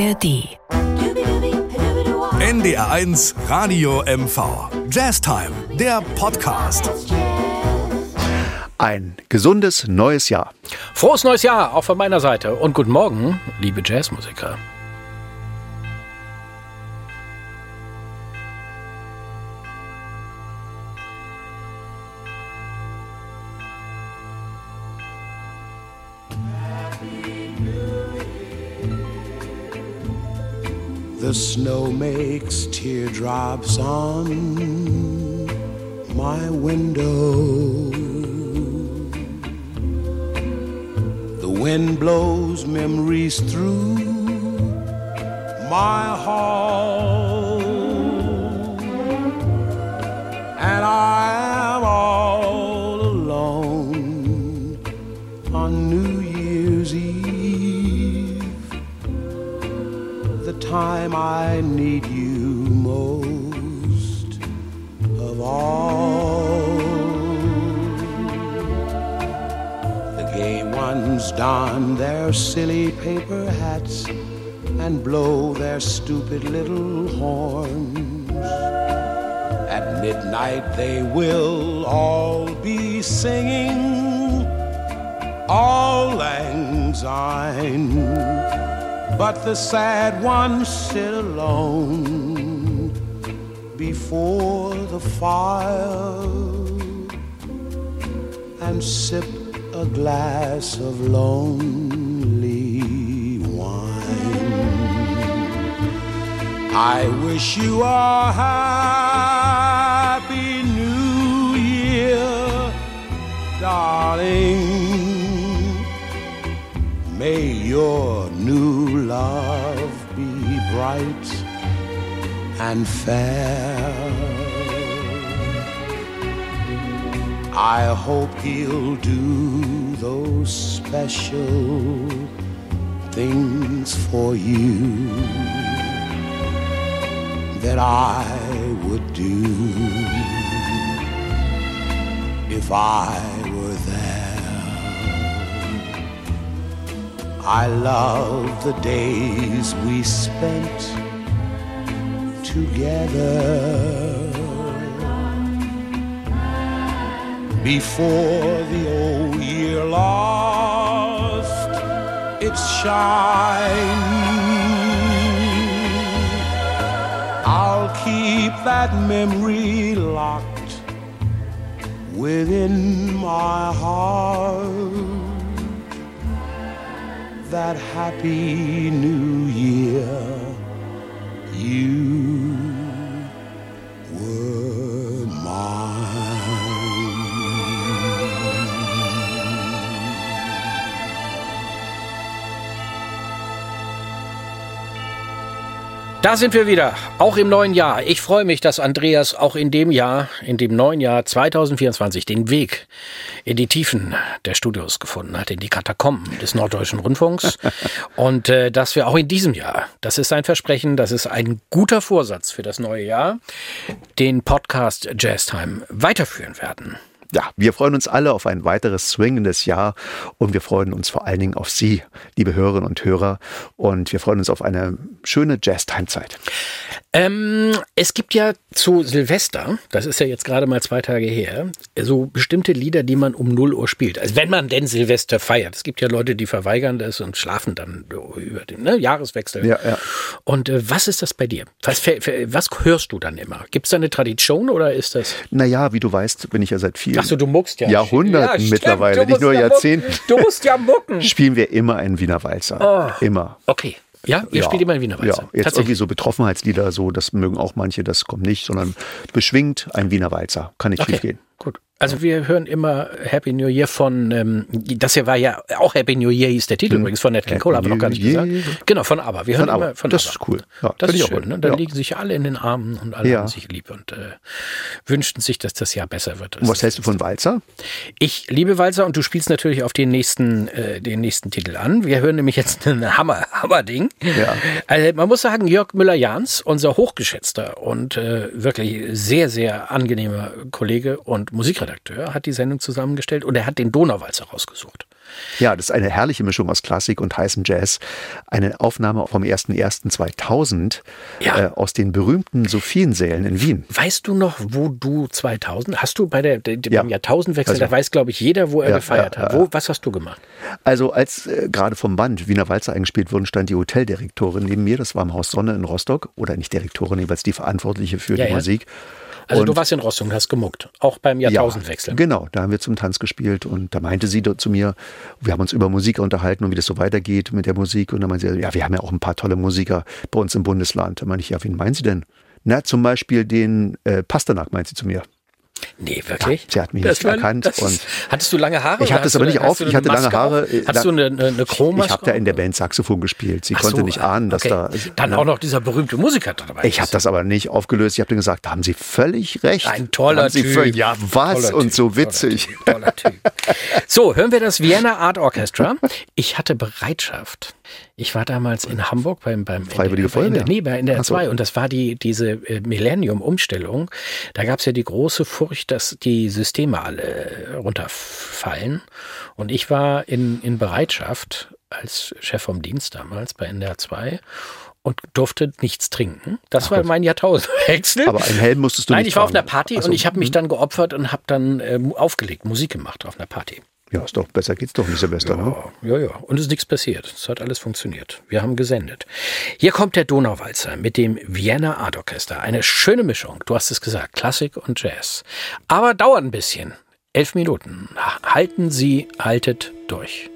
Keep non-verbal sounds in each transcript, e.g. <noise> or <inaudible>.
ARD. NDR1 Radio MV. Jazztime, der Podcast. Ein gesundes neues Jahr. Frohes neues Jahr auch von meiner Seite und guten Morgen, liebe Jazzmusiker. The snow makes teardrops on my window. The wind blows memories through my hall. And I time I need you most of all. The gay ones don their silly paper hats and blow their stupid little horns. At midnight they will all be singing all lang syne but the sad ones sit alone before the fire and sip a glass of lonely wine. I wish you a happy new year, darling. May your new love be bright and fair. I hope he'll do those special things for you that I would do if I I love the days we spent together before the old year lost its shine. I'll keep that memory locked within my heart that happy new year. You Da sind wir wieder, auch im neuen Jahr. Ich freue mich, dass Andreas auch in dem Jahr, in dem neuen Jahr 2024, den Weg in die Tiefen der Studios gefunden hat, in die Katakomben des Norddeutschen Rundfunks. <laughs> Und äh, dass wir auch in diesem Jahr, das ist ein Versprechen, das ist ein guter Vorsatz für das neue Jahr, den Podcast Jazztime weiterführen werden. Ja, wir freuen uns alle auf ein weiteres swingendes Jahr und wir freuen uns vor allen Dingen auf Sie, liebe Hörerinnen und Hörer. Und wir freuen uns auf eine schöne Jazz-Time-Zeit. Ähm, es gibt ja zu Silvester, das ist ja jetzt gerade mal zwei Tage her, so bestimmte Lieder, die man um 0 Uhr spielt. Also wenn man denn Silvester feiert. Es gibt ja Leute, die verweigern das und schlafen dann über den ne, Jahreswechsel. Ja, ja. Und äh, was ist das bei dir? Was, was hörst du dann immer? Gibt es da eine Tradition oder ist das? Naja, wie du weißt, bin ich ja seit vielen Ach so, du muckst ja. Jahrhunderten Ja, mittlerweile, nicht nur ja Jahrzehnten. Du musst ja mucken. <laughs> Spielen wir immer einen Wiener Walzer. Oh. Immer. Okay. Ja, ihr spielt immer in Wiener Walzer. Ja, jetzt irgendwie so Betroffenheitslieder, so, das mögen auch manche, das kommt nicht, sondern beschwingt ein Wiener Walzer. Kann nicht Okay. schief gehen. Gut. Also wir hören immer Happy New Year von, ähm, das hier war ja auch Happy New Year hieß der Titel übrigens von Nat King Cole, haben wir noch gar nicht Year. gesagt. Genau, von ABBA. Wir hören Von immer von Das ABBA. ist cool. Ja, das ist schön. Ne? Dann Ja. liegen sich alle in den Armen und alle Ja. haben sich lieb und äh, wünschten sich, dass das Jahr besser wird. Und was hältst du von Walzer? Ich liebe Walzer und du spielst natürlich auf den nächsten, äh, den nächsten Titel an. Wir hören nämlich jetzt <laughs> ein Hammer, Hammer-Ding. Ja. Also man muss sagen, Jörg Müller-Jahns, unser hochgeschätzter und äh, wirklich sehr, sehr angenehmer Kollege und Musikredakteur, Musikredakteur, hat die Sendung zusammengestellt und er hat den Donauwalzer rausgesucht. Ja, das ist eine herrliche Mischung aus Klassik und heißem Jazz. Eine Aufnahme vom 01.01.2000 Ja. äh, aus den berühmten Sophiensälen in Wien. Weißt du noch, wo du 2000, hast du bei der, der Ja. beim Jahrtausendwechsel, Also- da weiß glaube ich jeder, wo er Ja, gefeiert hat. Wo, was hast du gemacht? Also als äh, gerade vom Band Wiener Walzer eingespielt wurden, stand die Hoteldirektorin neben mir. Das war im Haus Sonne in Rostock. Oder nicht Direktorin, jeweils die Verantwortliche für die. Musik. Also Und- du warst in Rostock und hast gemuckt, auch beim Jahrtausendwechsel. Ja, genau, da haben wir zum Tanz gespielt und da meinte sie zu mir, wir haben uns über Musik unterhalten und wie das so weitergeht mit der Musik. Und dann meinte sie, ja, wir haben ja auch ein paar tolle Musiker bei uns im Bundesland. Da meinte ich, ja, wen meinen Sie denn? Na, zum Beispiel den äh, Pasternak, meint sie zu mir. Nee, wirklich? sie hat mich Das nicht war- erkannt und- hattest du lange Haare? Ich hatte das aber nicht hast auf. du Ich eine hatte lange Haare. auf? Hattest du eine, eine, eine Chromaske? Ich habe da in der? Band Saxophon gespielt. Sie Ach konnte so, nicht ahnen, dass okay. da. Dann auch noch dieser berühmte Musiker dabei. Ich habe das aber nicht aufgelöst. Ich habe dann gesagt, da haben Sie völlig recht. Ein toller Typ. Völlig, ja, was? Toller und so toller witzig. Typ, Toller typ. So, hören wir das Vienna Art Orchestra. Ich hatte Bereitschaft. Ich war damals in Hamburg beim, beim Freiwillige der, Feuerwehr? nee, bei in der Ach so. 2 und das war die diese äh, Millennium-Umstellung. Da gab es ja die große Furcht, dass die Systeme alle äh, runterfallen. Und ich war in, in Bereitschaft als Chef vom Dienst damals bei NDR 2 und durfte nichts trinken. Das war mein Jahrtausendwechsel. <laughs> Aber einen Helm musstest du Nein, nicht ich war auf tragen. einer Party Ach so, und ich habe mich hm. dann geopfert und habe dann ähm, aufgelegt, Musik gemacht auf einer Party. Ja, ist doch besser geht's doch nicht, Silvester. Ne? Ja, ja. Und es ist nichts passiert. Es hat alles funktioniert. Wir haben gesendet. Hier kommt der Donauwalzer mit dem Vienna Art Orchester. Eine schöne Mischung. Du hast es gesagt. Klassik und Jazz. Aber dauert ein bisschen. Elf Minuten. Halten Sie, haltet durch.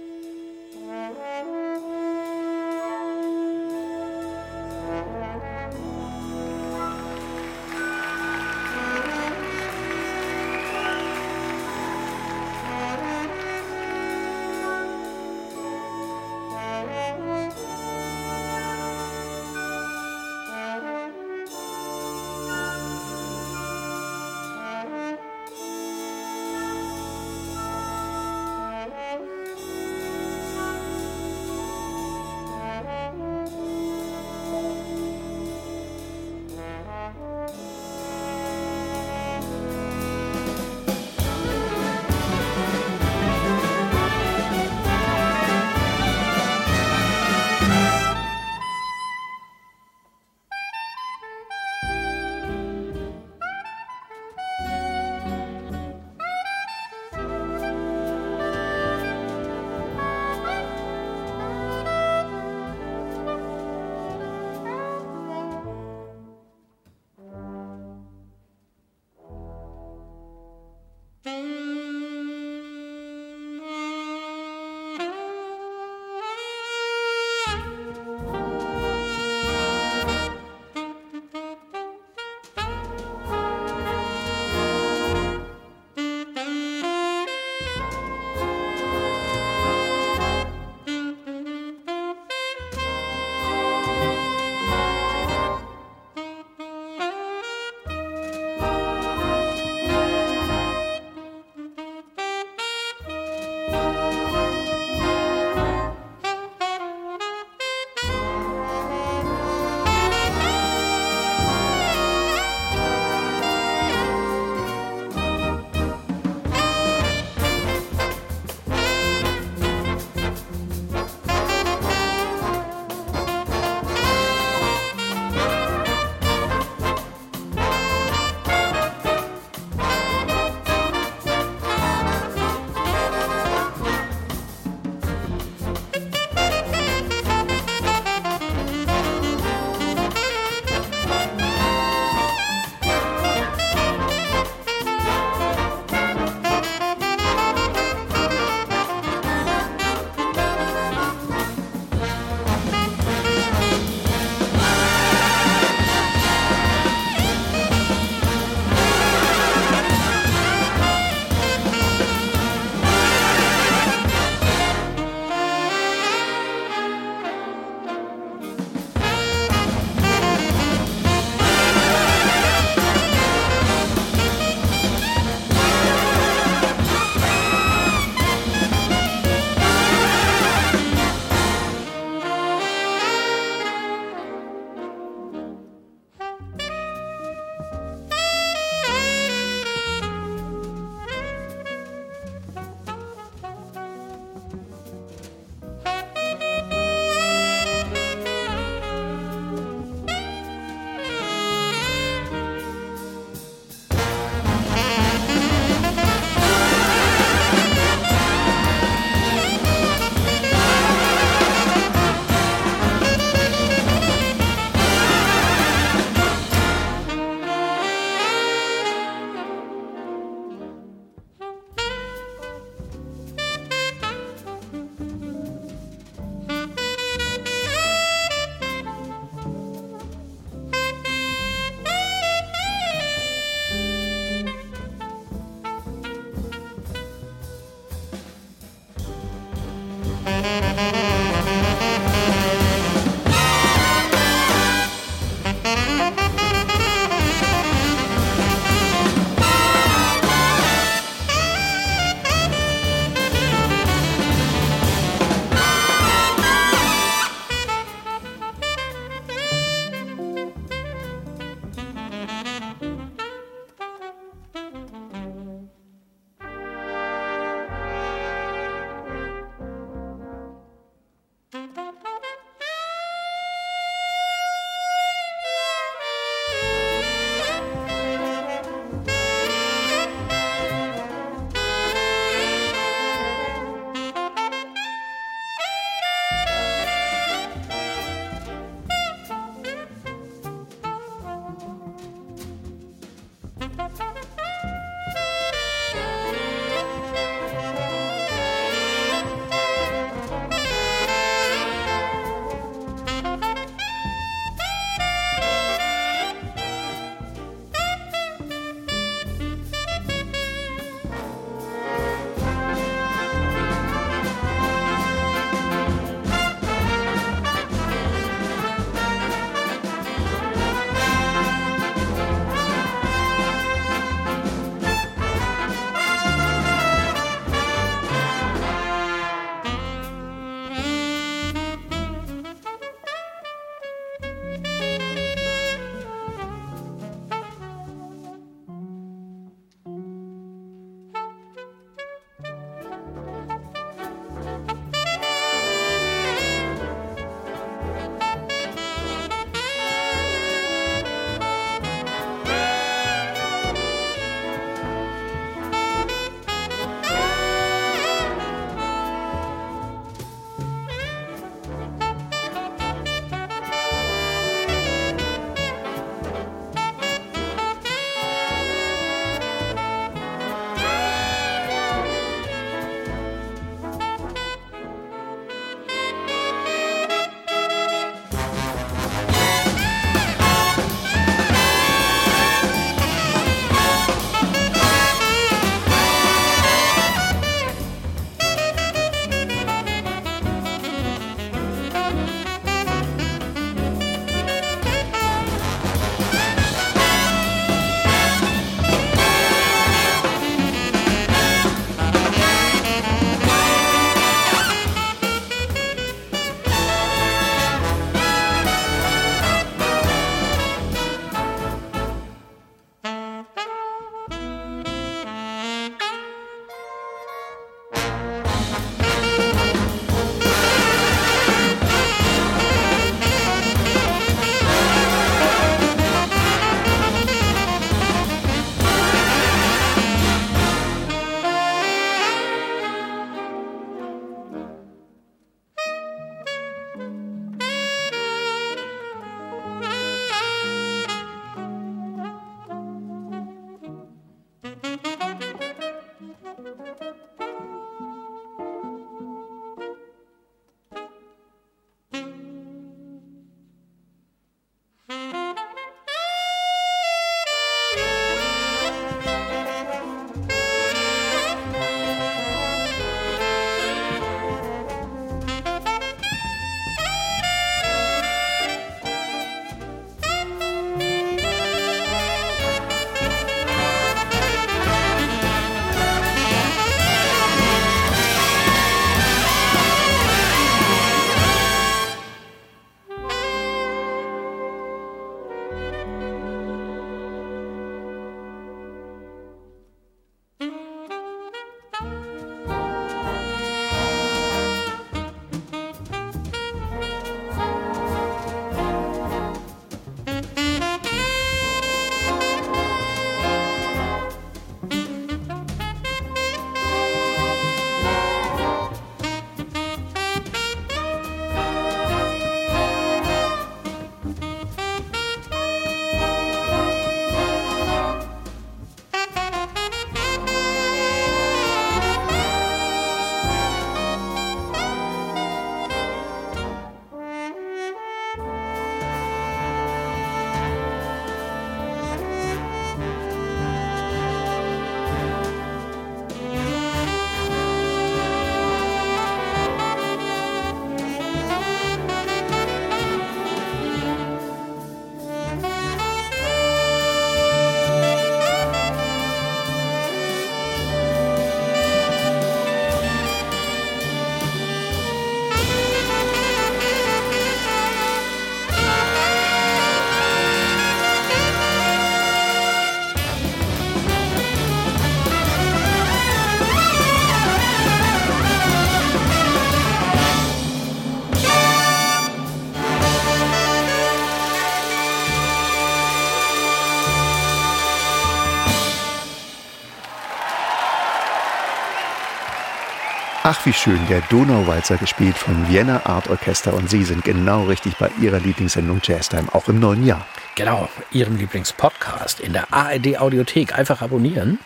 Ach, wie schön, der Donauwalzer gespielt vom Vienna Art Orchester und Sie sind genau richtig bei Ihrer Lieblingssendung Jazztime, auch im neuen Jahr. Genau, Ihrem Lieblingspodcast in der ARD Audiothek. Einfach abonnieren.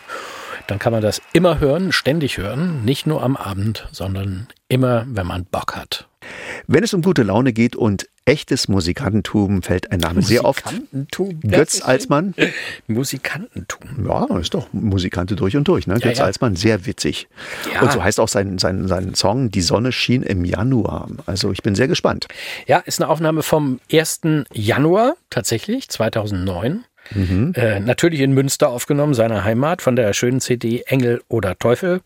Dann kann man das immer hören, ständig hören, nicht nur am Abend, sondern immer, wenn man Bock hat. Wenn es um gute Laune geht und echtes Musikantentum fällt ein Name sehr oft. Musikantentum? Götz Alsmann. <laughs> Musikantentum. Ja, ist doch Musikante durch und durch. Ne? Ja, Götz ja. Alsmann, sehr witzig. Ja. Und so heißt auch sein, sein, sein Song Die Sonne schien im Januar. Also ich bin sehr gespannt. Ja, ist eine Aufnahme vom 1. Januar, tatsächlich, 2009. Äh, natürlich in Münster aufgenommen, seiner Heimat, von der schönen CD Engel oder Teufel.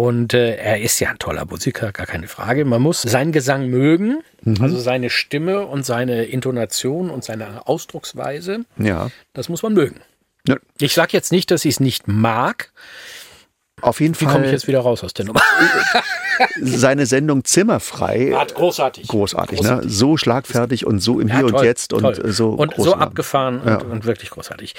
Und äh, er ist ja ein toller Musiker, gar keine Frage. Man muss seinen Gesang mögen, also seine Stimme und seine Intonation und seine Ausdrucksweise. Ja. Das muss man mögen. Ja. Ich sage jetzt nicht, dass ich es nicht mag. Auf jeden Wie komme ich Fall jetzt wieder raus aus der Nummer? <laughs> seine Sendung Zimmerfrei. Hat großartig. Großartig, ne? So schlagfertig und so im Ja, Hier und toll, Jetzt und toll. äh, so und so abgefahren Ja. und, und wirklich großartig.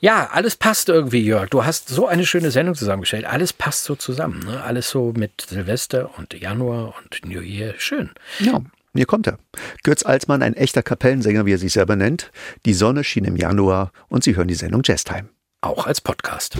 Ja, alles passt irgendwie, Jörg. Du hast so eine schöne Sendung zusammengestellt. Alles passt so zusammen. Ne? Alles so mit Silvester und Januar und New Year. Schön. Ja, hier kommt er. Götz Alsmann, ein echter Kapellensänger, wie er sich selber nennt. Die Sonne schien im Januar und Sie hören die Sendung Jazztime. Auch als Podcast.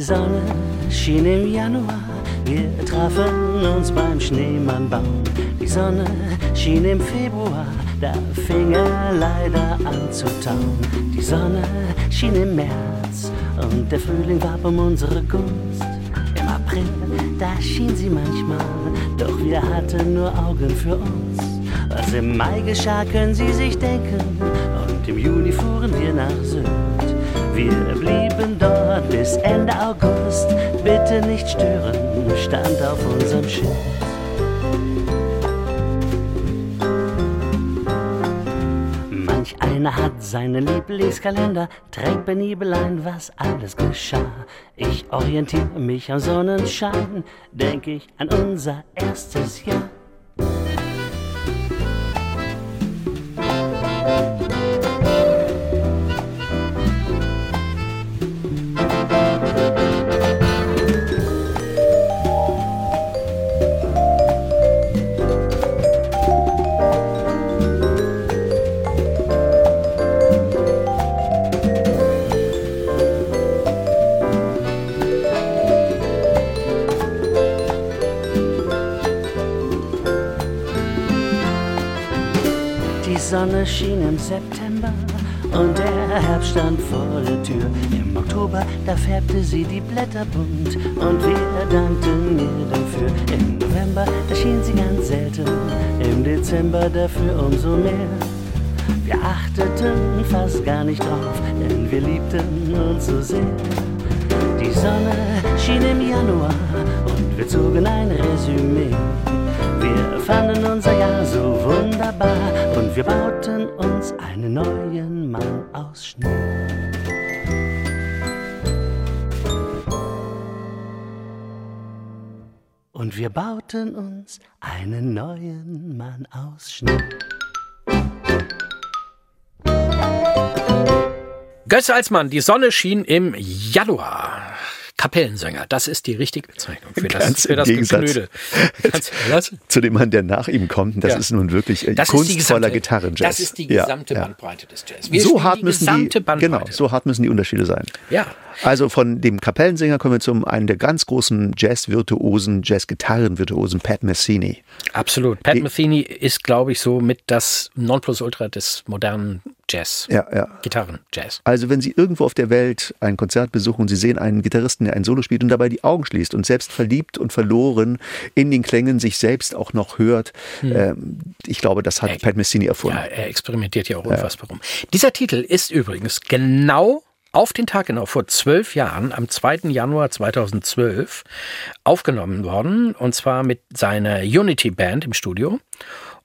Die Sonne schien im Januar, wir trafen uns beim Schneemannbaum. Die Sonne schien im Februar, da fing er leider an zu tauen. Die Sonne schien im März und der Frühling warb um unsere Gunst. Im April, da schien sie manchmal, doch wir hatten nur Augen für uns. Was im Mai geschah, können Sie sich denken, und im Juni fuhren wir nach Sylt. Wir blieben dort bis Ende August. Bitte nicht stören, stand auf unserem Schild. Manch einer hat seinen Lieblingskalender, trägt penibel ein, was alles geschah. Ich orientiere mich am Sonnenschein, denk ich an unser erstes Jahr. Stand vor der Tür. Im Oktober, da färbte sie die Blätter bunt und wir dankten ihr dafür. Im November, da schien sie ganz selten, im Dezember dafür umso mehr. Wir achteten fast gar nicht drauf, denn wir liebten uns so sehr. Die Sonne schien im Januar und wir zogen ein Resümee. Wir fanden unser Jahr so wunderbar und wir bauten uns einen neuen Und wir bauten uns einen neuen Mann aus Schnee. Götz Alsmann, die Sonne schien im Januar. Kapellensänger, das ist die richtige Bezeichnung für das, Ganz für im das Gegensatz. Geknödel. <laughs> Zu dem Mann, der nach ihm kommt, das Ja. ist nun wirklich äh, Das kunstvoller Gitarrenjazz. Das ist die gesamte ja. Bandbreite des Jazz. Wir so hart die müssen die, Bandbreite. genau, so hart müssen die Unterschiede sein. Ja. Also von dem Kapellensänger kommen wir zum einen der ganz großen Jazz-Virtuosen, Jazz-Gitarren-Virtuosen Pat Messini. Absolut. Pat Die- Metheny ist, glaube ich, so mit das Nonplusultra des modernen Jazz. Ja, ja. Gitarren-Jazz. Also wenn Sie irgendwo auf der Welt ein Konzert besuchen und Sie sehen einen Gitarristen, der ein Solo spielt und dabei die Augen schließt und selbst verliebt und verloren in den Klängen sich selbst auch noch hört, ähm, ich glaube, das hat Ey. Pat Messini erfunden. Ja, er experimentiert ja auch unfassbar rum. Dieser Titel ist übrigens genau auf den Tag genau vor zwölf Jahren, am 2. Januar 2012, aufgenommen worden. Und zwar mit seiner Unity Band im Studio.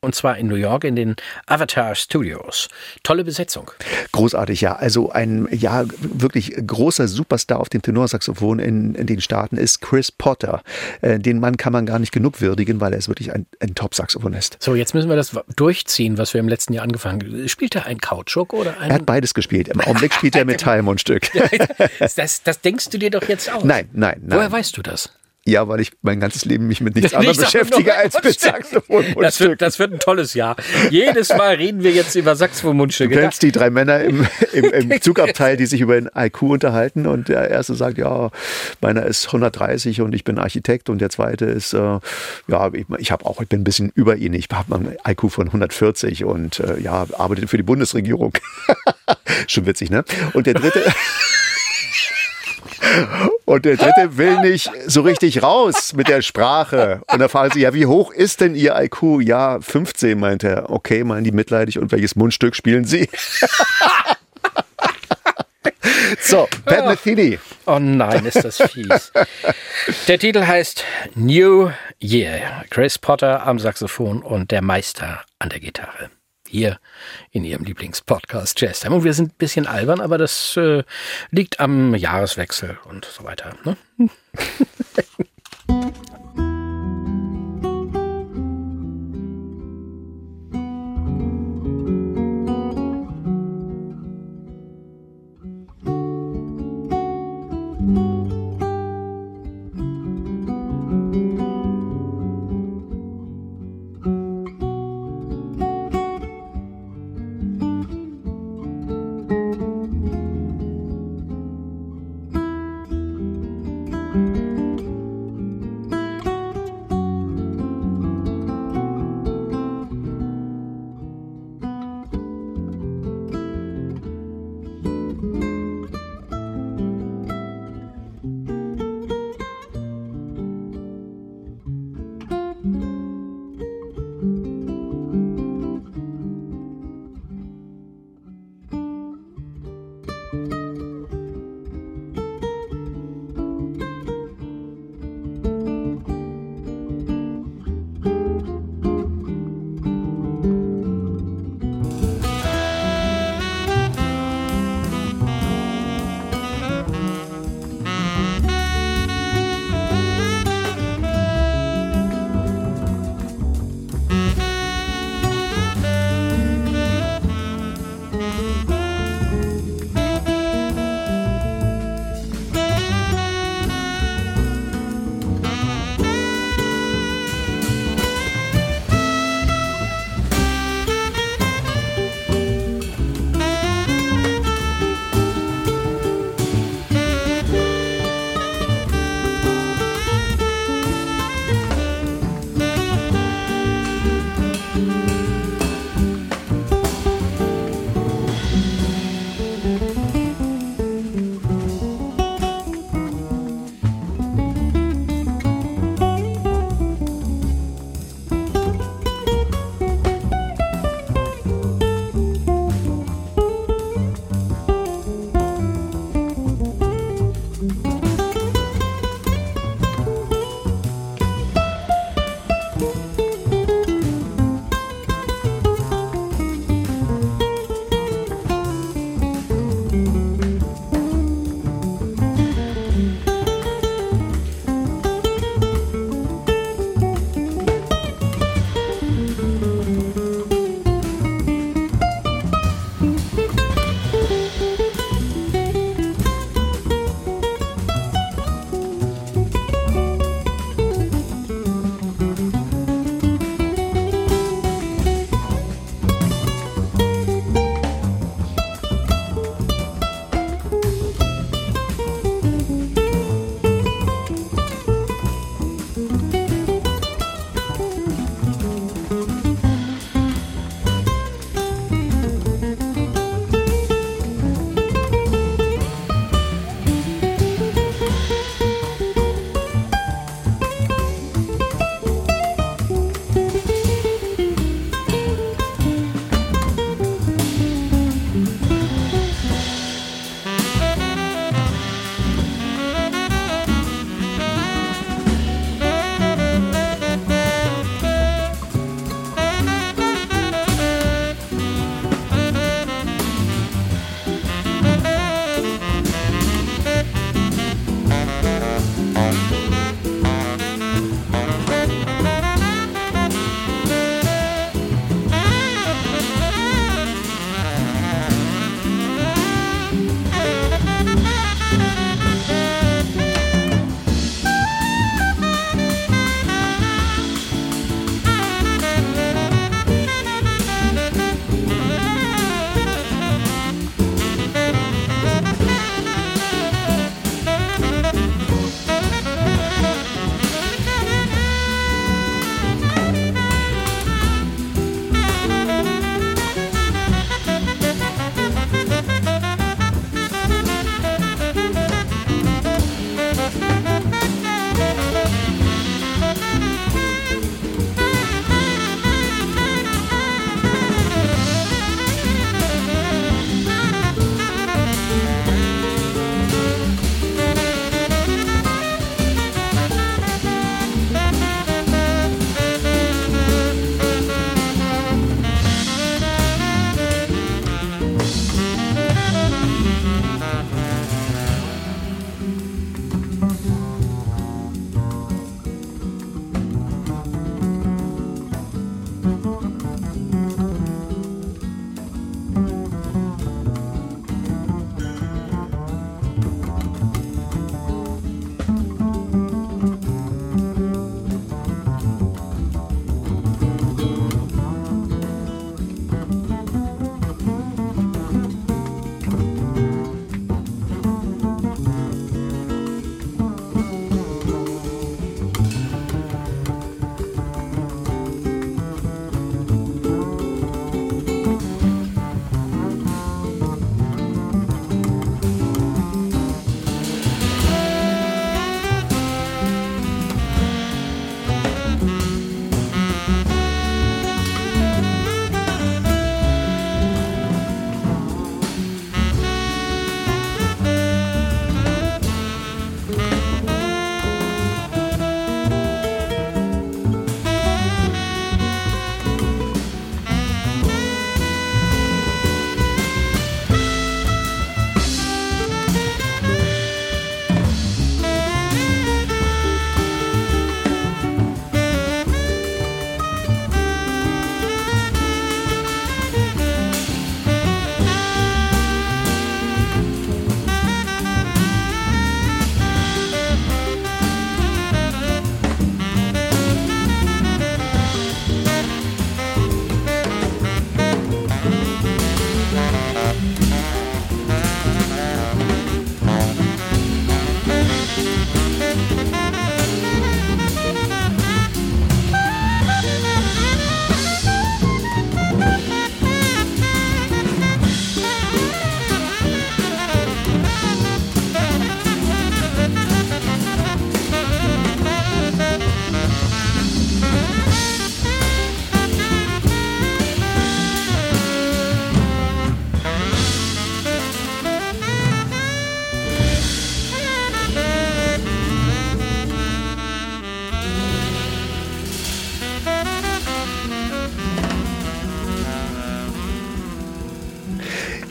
Und zwar in New York in den Avatar Studios. Tolle Besetzung. Großartig, ja. Also ein ja wirklich großer Superstar auf dem Tenorsaxophon in, in den Staaten ist Chris Potter. Äh, den Mann kann man gar nicht genug würdigen, weil er ist wirklich ein, ein Top-Saxophonist. So, jetzt müssen wir das durchziehen, was wir im letzten Jahr angefangen haben. Spielt er ein Kautschuk oder ein... Er hat beides gespielt. Im Augenblick spielt er Metallmundstück. <laughs> das, das denkst du dir doch jetzt aus. Nein, nein, nein. Woher weißt du das? Ja, weil ich mein ganzes Leben mich mit nichts <laughs> anderem beschäftige als mit Saxophon das wird, das wird ein tolles Jahr. Jedes Mal reden wir jetzt über Saxophon-Mundstücke. Du kennst die drei Männer im, im, im <laughs> Zugabteil, die sich über ein IQ unterhalten und der erste sagt, ja, meiner ist 130 und ich bin Architekt und der zweite ist, äh, ja, ich, ich habe auch, ich bin ein bisschen über ihn, ich habe ein IQ von 140 und äh, ja, arbeite für die Bundesregierung. <laughs> Schon witzig, ne? Und der dritte... Und der dritte will nicht so richtig raus mit der Sprache. Und da fragen sie, ja, wie hoch ist denn Ihr IQ? Ja, 15, meint er. Okay, meinen die mitleidig. Und welches Mundstück spielen Sie? <laughs> so, Pat Metheny. Oh nein, ist das fies. Der Titel heißt New Year. Chris Potter am Saxophon und der Meister an der Gitarre hier in Ihrem Lieblingspodcast Jazz Time. Und wir sind ein bisschen albern, aber das äh, liegt am Jahreswechsel und so weiter. Ne? <laughs>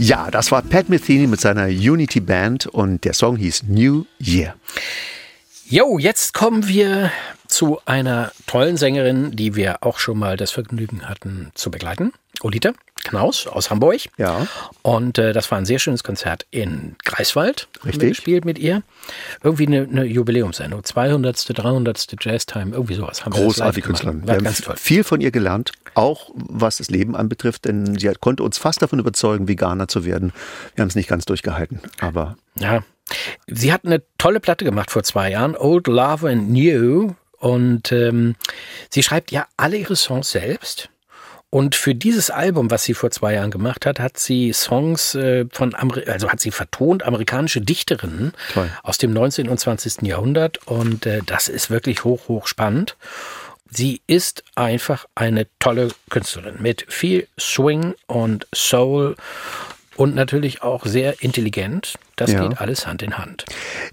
Ja, das war Pat Metheny mit seiner Unity Band und der Song hieß New Year. Jo, jetzt kommen wir zu einer tollen Sängerin, die wir auch schon mal das Vergnügen hatten zu begleiten. Olita Knaus aus Hamburg. Ja. Und äh, das war ein sehr schönes Konzert in Greifswald. Wir Richtig. gespielt mit ihr. Irgendwie eine, eine Jubiläumssendung. 200., 300. Jazztime, irgendwie sowas. Haben wir Großartige. Künstlerin. Wir War haben ganz toll. viel von ihr gelernt, auch was das Leben anbetrifft, denn sie konnte uns fast davon überzeugen, Veganer zu werden. Wir haben es nicht ganz durchgehalten, aber Ja. Sie hat eine tolle Platte gemacht vor zwei Jahren, Old Love and New. Und ähm, sie schreibt ja alle ihre Songs selbst. Und für dieses Album, was sie vor zwei Jahren gemacht hat, hat sie Songs äh, von, Ameri also hat sie vertont amerikanische Dichterinnen Toll. aus dem 19. und 20. Jahrhundert. Und äh, das ist wirklich hoch, hoch spannend. Sie ist einfach eine tolle Künstlerin mit viel Swing und Soul und natürlich auch sehr intelligent. Das Ja. geht alles Hand in Hand.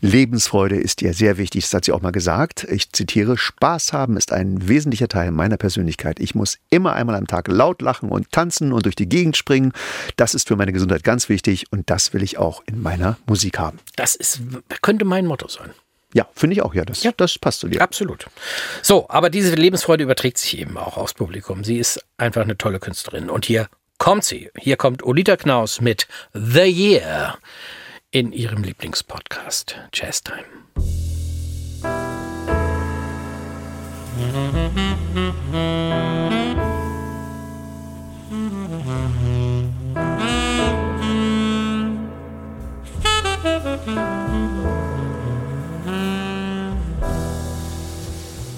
Lebensfreude ist ihr sehr wichtig, das hat sie auch mal gesagt. Ich zitiere, Spaß haben ist ein wesentlicher Teil meiner Persönlichkeit. Ich muss immer einmal am Tag laut lachen und tanzen und durch die Gegend springen. Das ist für meine Gesundheit ganz wichtig und das will ich auch in meiner Musik haben. Das ist, könnte mein Motto sein. Ja, finde ich auch, ja, das, das passt zu dir. Absolut. So, aber diese Lebensfreude überträgt sich eben auch aufs Publikum. Sie ist einfach eine tolle Künstlerin. Und hier kommt sie. Hier kommt Olita Knaus mit The Year in ihrem Lieblingspodcast Jazz Time.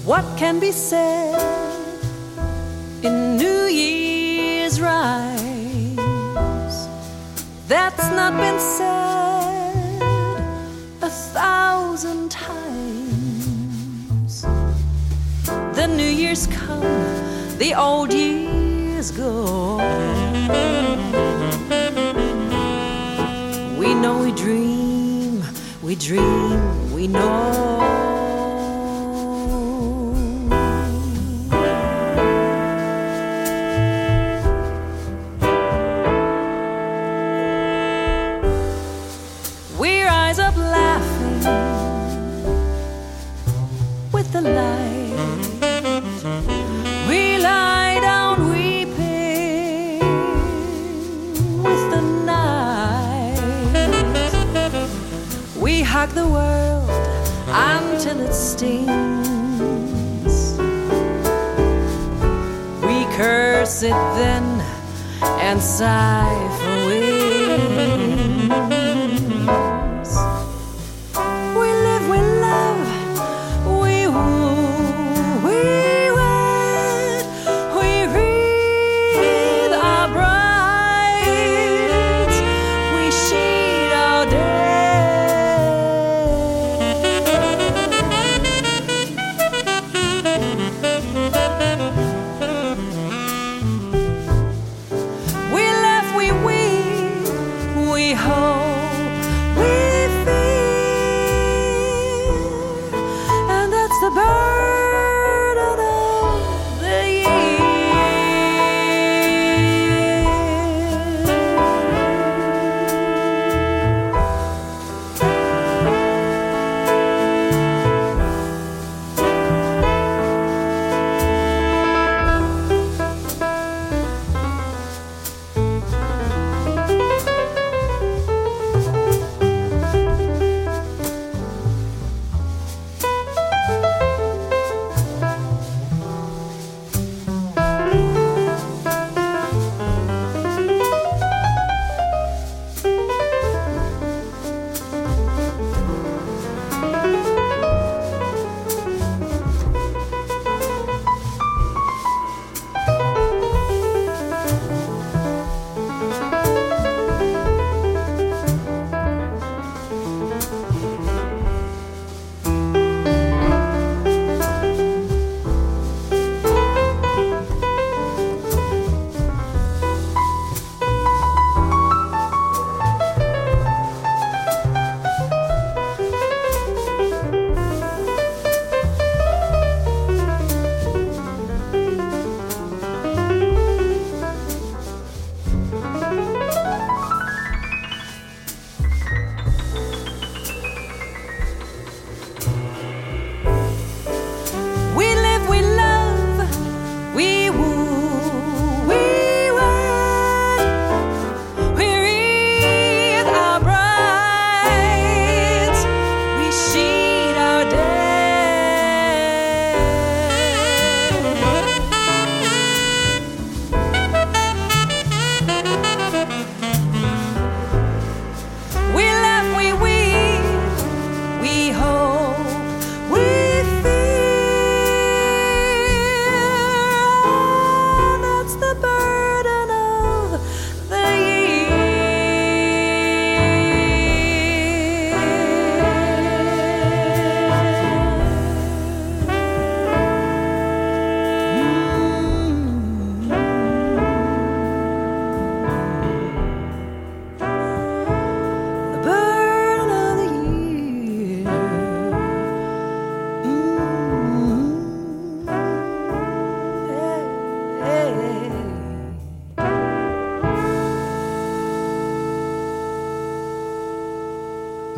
What can be said in New Year's rise that's not been said the old years go. We know we dream, we dream, we know.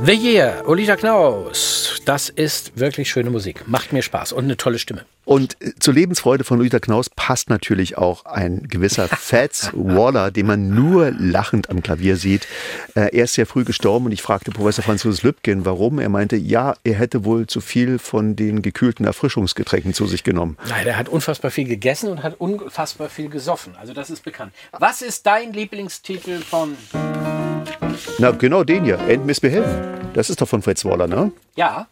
The Year, Olita Knaus. Das ist wirklich schöne Musik. Macht mir Spaß und eine tolle Stimme. Und äh, zur Lebensfreude von Luther Knaus passt natürlich auch ein gewisser <laughs> Fats Waller, den man nur lachend am Klavier sieht. Äh, er ist sehr früh gestorben und ich fragte Professor Franzos Lübken, warum. Er meinte, ja, er hätte wohl zu viel von den gekühlten Erfrischungsgetränken zu sich genommen. Nein, er hat unfassbar viel gegessen und hat unfassbar viel gesoffen. Also das ist bekannt. Was ist dein Lieblingstitel von... Na, genau den hier, End Misbehelfen. Das ist doch von Fats Waller, ne? Ja.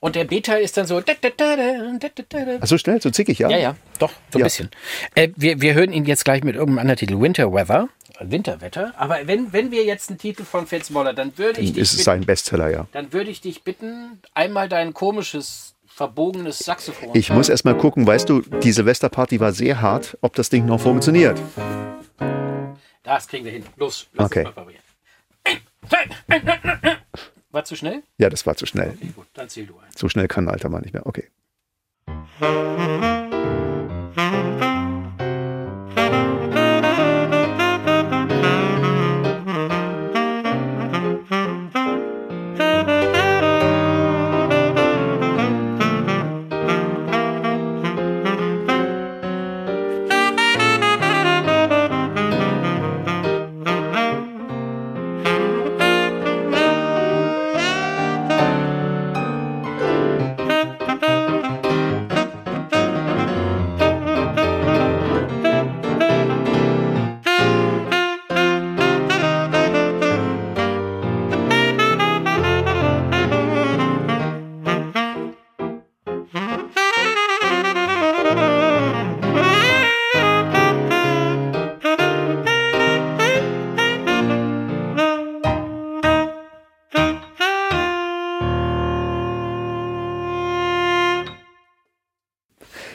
Und der Beta ist dann so. Ach so schnell, so zickig, ja? Ja, ja, doch, so ein Ja. bisschen. Äh, wir, wir hören ihn jetzt gleich mit irgendeinem anderen Titel. Winter Weather. Winterwetter. Aber wenn, wenn wir jetzt einen Titel von Fats Waller, dann würde ich Ist dich es bitten, sein Bestseller, ja. dann würde ich dich bitten, einmal dein komisches, verbogenes Saxophon. Ich muss erst mal gucken, weißt du, die Silvesterparty war sehr hart, ob das Ding noch funktioniert. Das kriegen wir hin. Los, lass Okay. uns mal probieren. Ein, zwei, ein, ein, ein, ein. War zu schnell? Ja, das war zu schnell. Okay, gut, dann zähl du ein. So schnell kann ein alter Mann nicht mehr. Okay.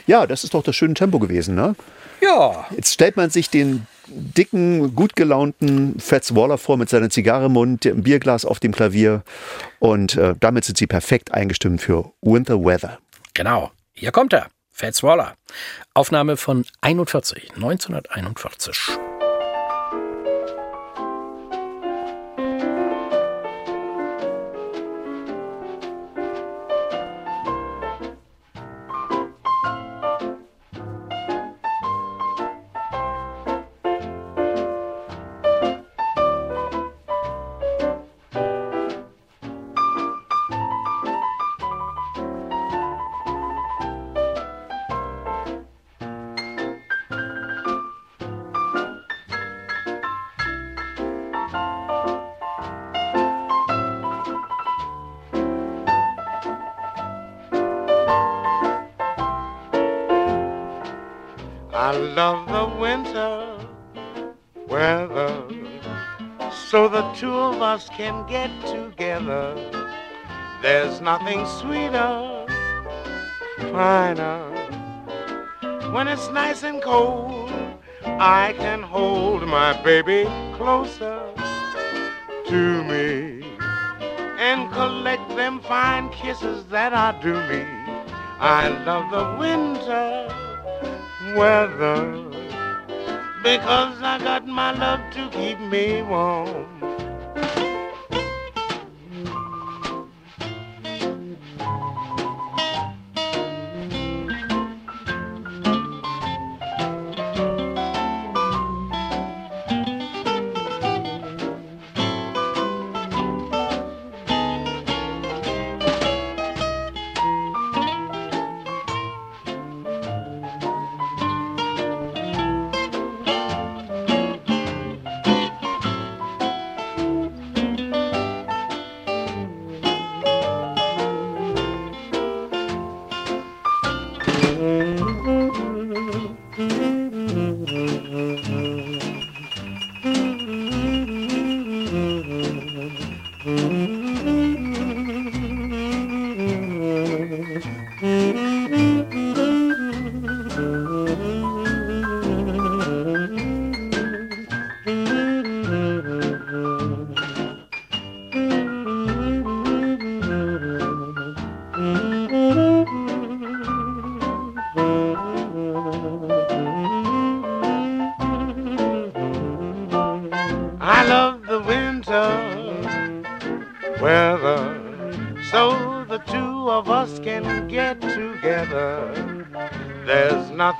Ja, das ist doch das schöne Tempo gewesen, ne? Ja, Jetzt stellt man sich den dicken, gut gelaunten Fats Waller vor mit seiner Zigarre im Mund, dem Bierglas auf dem Klavier und äh, damit sind sie perfekt eingestimmt für Winter Weather. genau. Hier kommt er. Fats Waller. Aufnahme von 41, 1941. Of us can get together. There's nothing sweeter, finer. When it's nice and cold, I can hold my baby closer to me and collect them fine kisses that are due me. I love the winter weather because I got my love to keep me warm.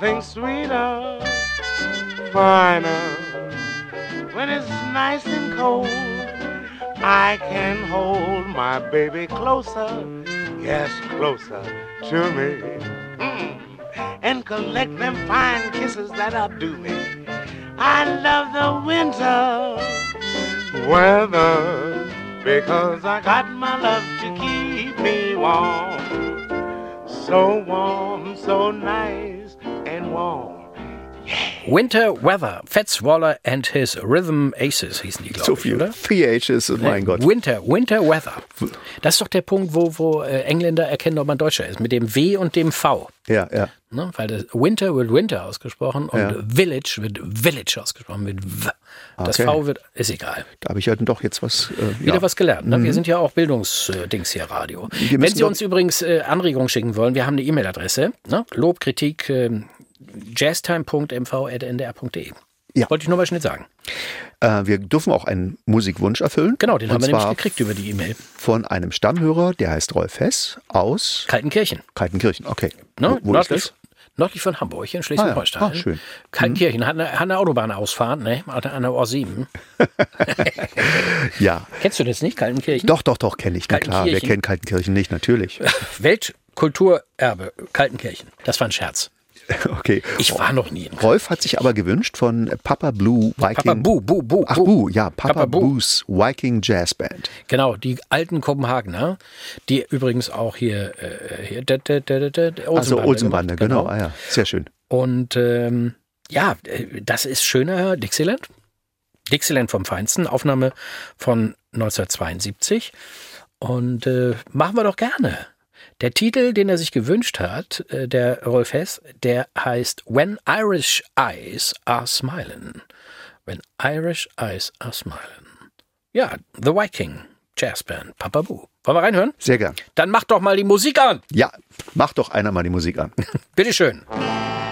Nothing sweeter, finer. When it's nice and cold, I can hold my baby closer, yes, closer to me. Mm. And collect them fine kisses that outdo me. I love the winter weather because I got my love to keep me warm. So warm, so nice. Winter Weather, Fats Waller and his Rhythm Aces hießen die, glaube So ich, viel. oder? Three H's, mein Gott. Winter, Winter Weather. Das ist doch der Punkt, wo, wo äh, Engländer erkennen, ob man Deutscher ist. Mit dem W und dem V. Ja, ja. Ne? Weil das Winter wird Winter ausgesprochen und Ja. Village wird Village ausgesprochen mit W. Das Okay. V wird, ist egal. Da habe ich halt doch jetzt was. Äh, Wieder ja. was gelernt. Ne? Wir sind ja auch Bildungsdings hier Radio. Wenn Sie uns übrigens äh, Anregungen schicken wollen, wir haben eine E-Mail-Adresse. Ne? Lob, Kritik, ähm, jazztime.mv.ndr.de. Ja. Wollte ich nur mal schnell sagen. Äh, wir dürfen auch einen Musikwunsch erfüllen. Genau, den Und haben wir nämlich gekriegt über die E-Mail. von einem Stammhörer, der heißt Rolf Hess aus Kaltenkirchen. Kaltenkirchen. Okay. Ne? Wo, wo ist das? nördlich von Hamburg, in Schleswig-Holstein. Ah ja. Ah, schön. Kaltenkirchen hat eine, hat eine Autobahnausfahrt, ne? An der- der O7. <laughs> Ja. Kennst du das nicht, Kaltenkirchen? Doch, doch, doch, kenne ich. Na klar, wer kennt Kaltenkirchen nicht? Natürlich. <laughs> Weltkulturerbe, Kaltenkirchen. Das war ein Scherz. <laughs> Okay. Ich war noch nie in Rolf hat sich aber gewünscht von Papa Blue Viking. Papa Bu, Bu, Bu. Ach, Bu, ja, Papa, Papa. Blues Viking Jazz Band. Genau, die alten Kopenhagener, die übrigens auch hier, äh, hier d- d- d- d- d- Also Olsenbande Olsenbande, gemacht, genau. Ah, ja. Sehr schön. Und ähm, ja, das ist schöner Dixieland. Dixieland vom Feinsten, Aufnahme von 1972. Und äh, machen wir doch gerne. Der Titel, den er sich gewünscht hat, äh, der Rolf Hess, der heißt When Irish Eyes Are Smiling. When Irish Eyes Are Smiling. Ja, The Viking Jazz Band, Papa Boo. Wollen wir reinhören? Sehr gern. Dann mach doch mal die Musik an. Ja, mach doch einer mal die Musik an. <laughs> Bitteschön. When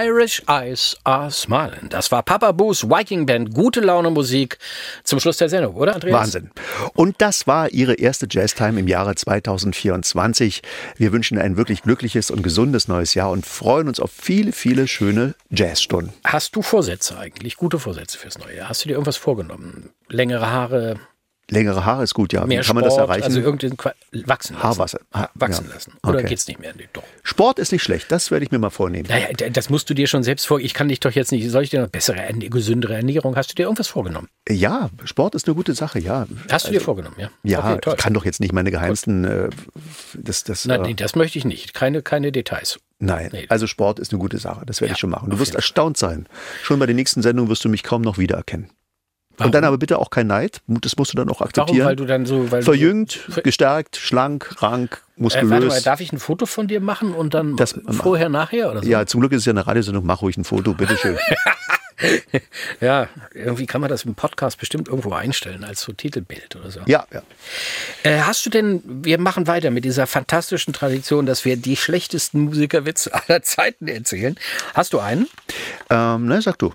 Irish Eyes Are Smiling. Das war Papa Boos Viking Band. Gute Laune Musik zum Schluss der Sendung, oder Andreas? Wahnsinn. Und das war Ihre erste Jazztime im Jahre 2024. Wir wünschen ein wirklich glückliches und gesundes neues Jahr und freuen uns auf viele, viele schöne Jazzstunden. Hast du Vorsätze eigentlich? Gute Vorsätze fürs neue Jahr? Hast du dir irgendwas vorgenommen? Längere Haare, Längere Haare ist gut, ja. Wie mehr kann man Sport, das erreichen? also irgendwie wachsen lassen. Haarwasser. Ha- Wachsen ja. lassen. Oder Okay. geht's nicht mehr? Nee, doch. Sport ist nicht schlecht, das werde ich mir mal vornehmen. Naja, das musst du dir schon selbst vor. Ich kann dich doch jetzt nicht. Soll ich dir noch bessere, gesündere Ernährung? Hast du dir irgendwas vorgenommen? Ja, Sport ist eine gute Sache, ja. Hast du dir vorgenommen, ja? Ja, okay, ich kann doch jetzt nicht meine geheimsten, äh, das, das, Nein, äh, nee, das möchte ich nicht. Keine, keine Details. nein. nee. Also Sport ist eine gute Sache, das werde Ja, ich schon machen. Du wirst erstaunt sein. Schon bei der nächsten Sendung wirst du mich kaum noch wiedererkennen. Warum? Und dann aber bitte auch kein Neid, das musst du dann auch Warum? akzeptieren. Weil du dann so. Weil Verjüngt, Du, gestärkt, schlank, rank, äh, muskulös. warte mal, darf ich ein Foto von dir machen und dann Das- vorher, nachher oder so? ja, zum Glück ist es ja eine Radiosendung, mach ruhig ein Foto, bitteschön. <laughs> Ja, irgendwie kann man das im Podcast bestimmt irgendwo einstellen als so Titelbild oder so. ja, ja. Äh, hast du denn, wir machen weiter mit dieser fantastischen Tradition, dass wir die schlechtesten Musikerwitze <laughs> aller Zeiten erzählen. Hast du einen? Ähm, na, sag du.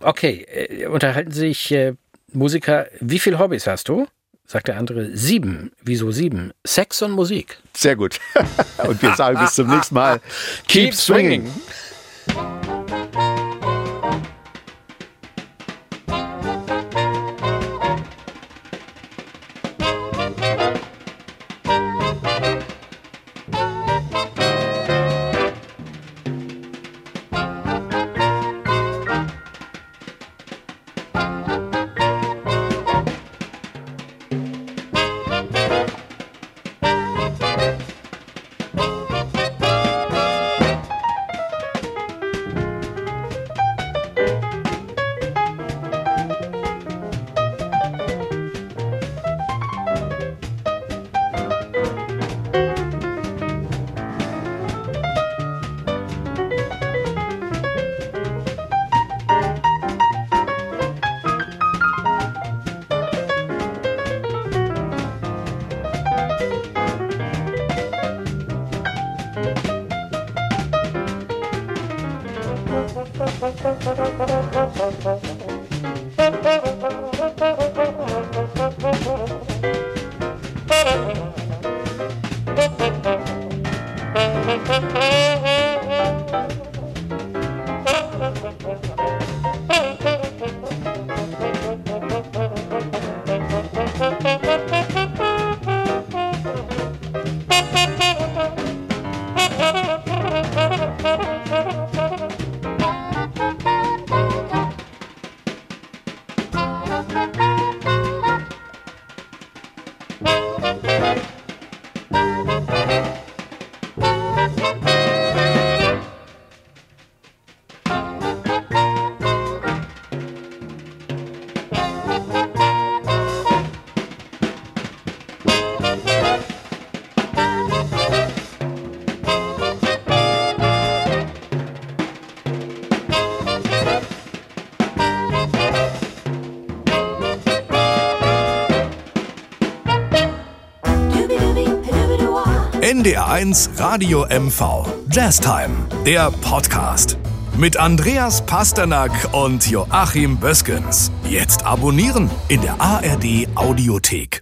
Okay, äh, unterhalten sich äh, Musiker, wie viele Hobbys hast du? Sagt der andere, sieben. Wieso sieben? Sex und Musik. Sehr gut. <laughs> Und wir sagen bis zum nächsten Mal. <laughs> Keep swinging. NDR1 Radio MV. Jazztime, der Podcast. Mit Andreas Pasternak und Joachim Böskens. Jetzt abonnieren in der ARD Audiothek.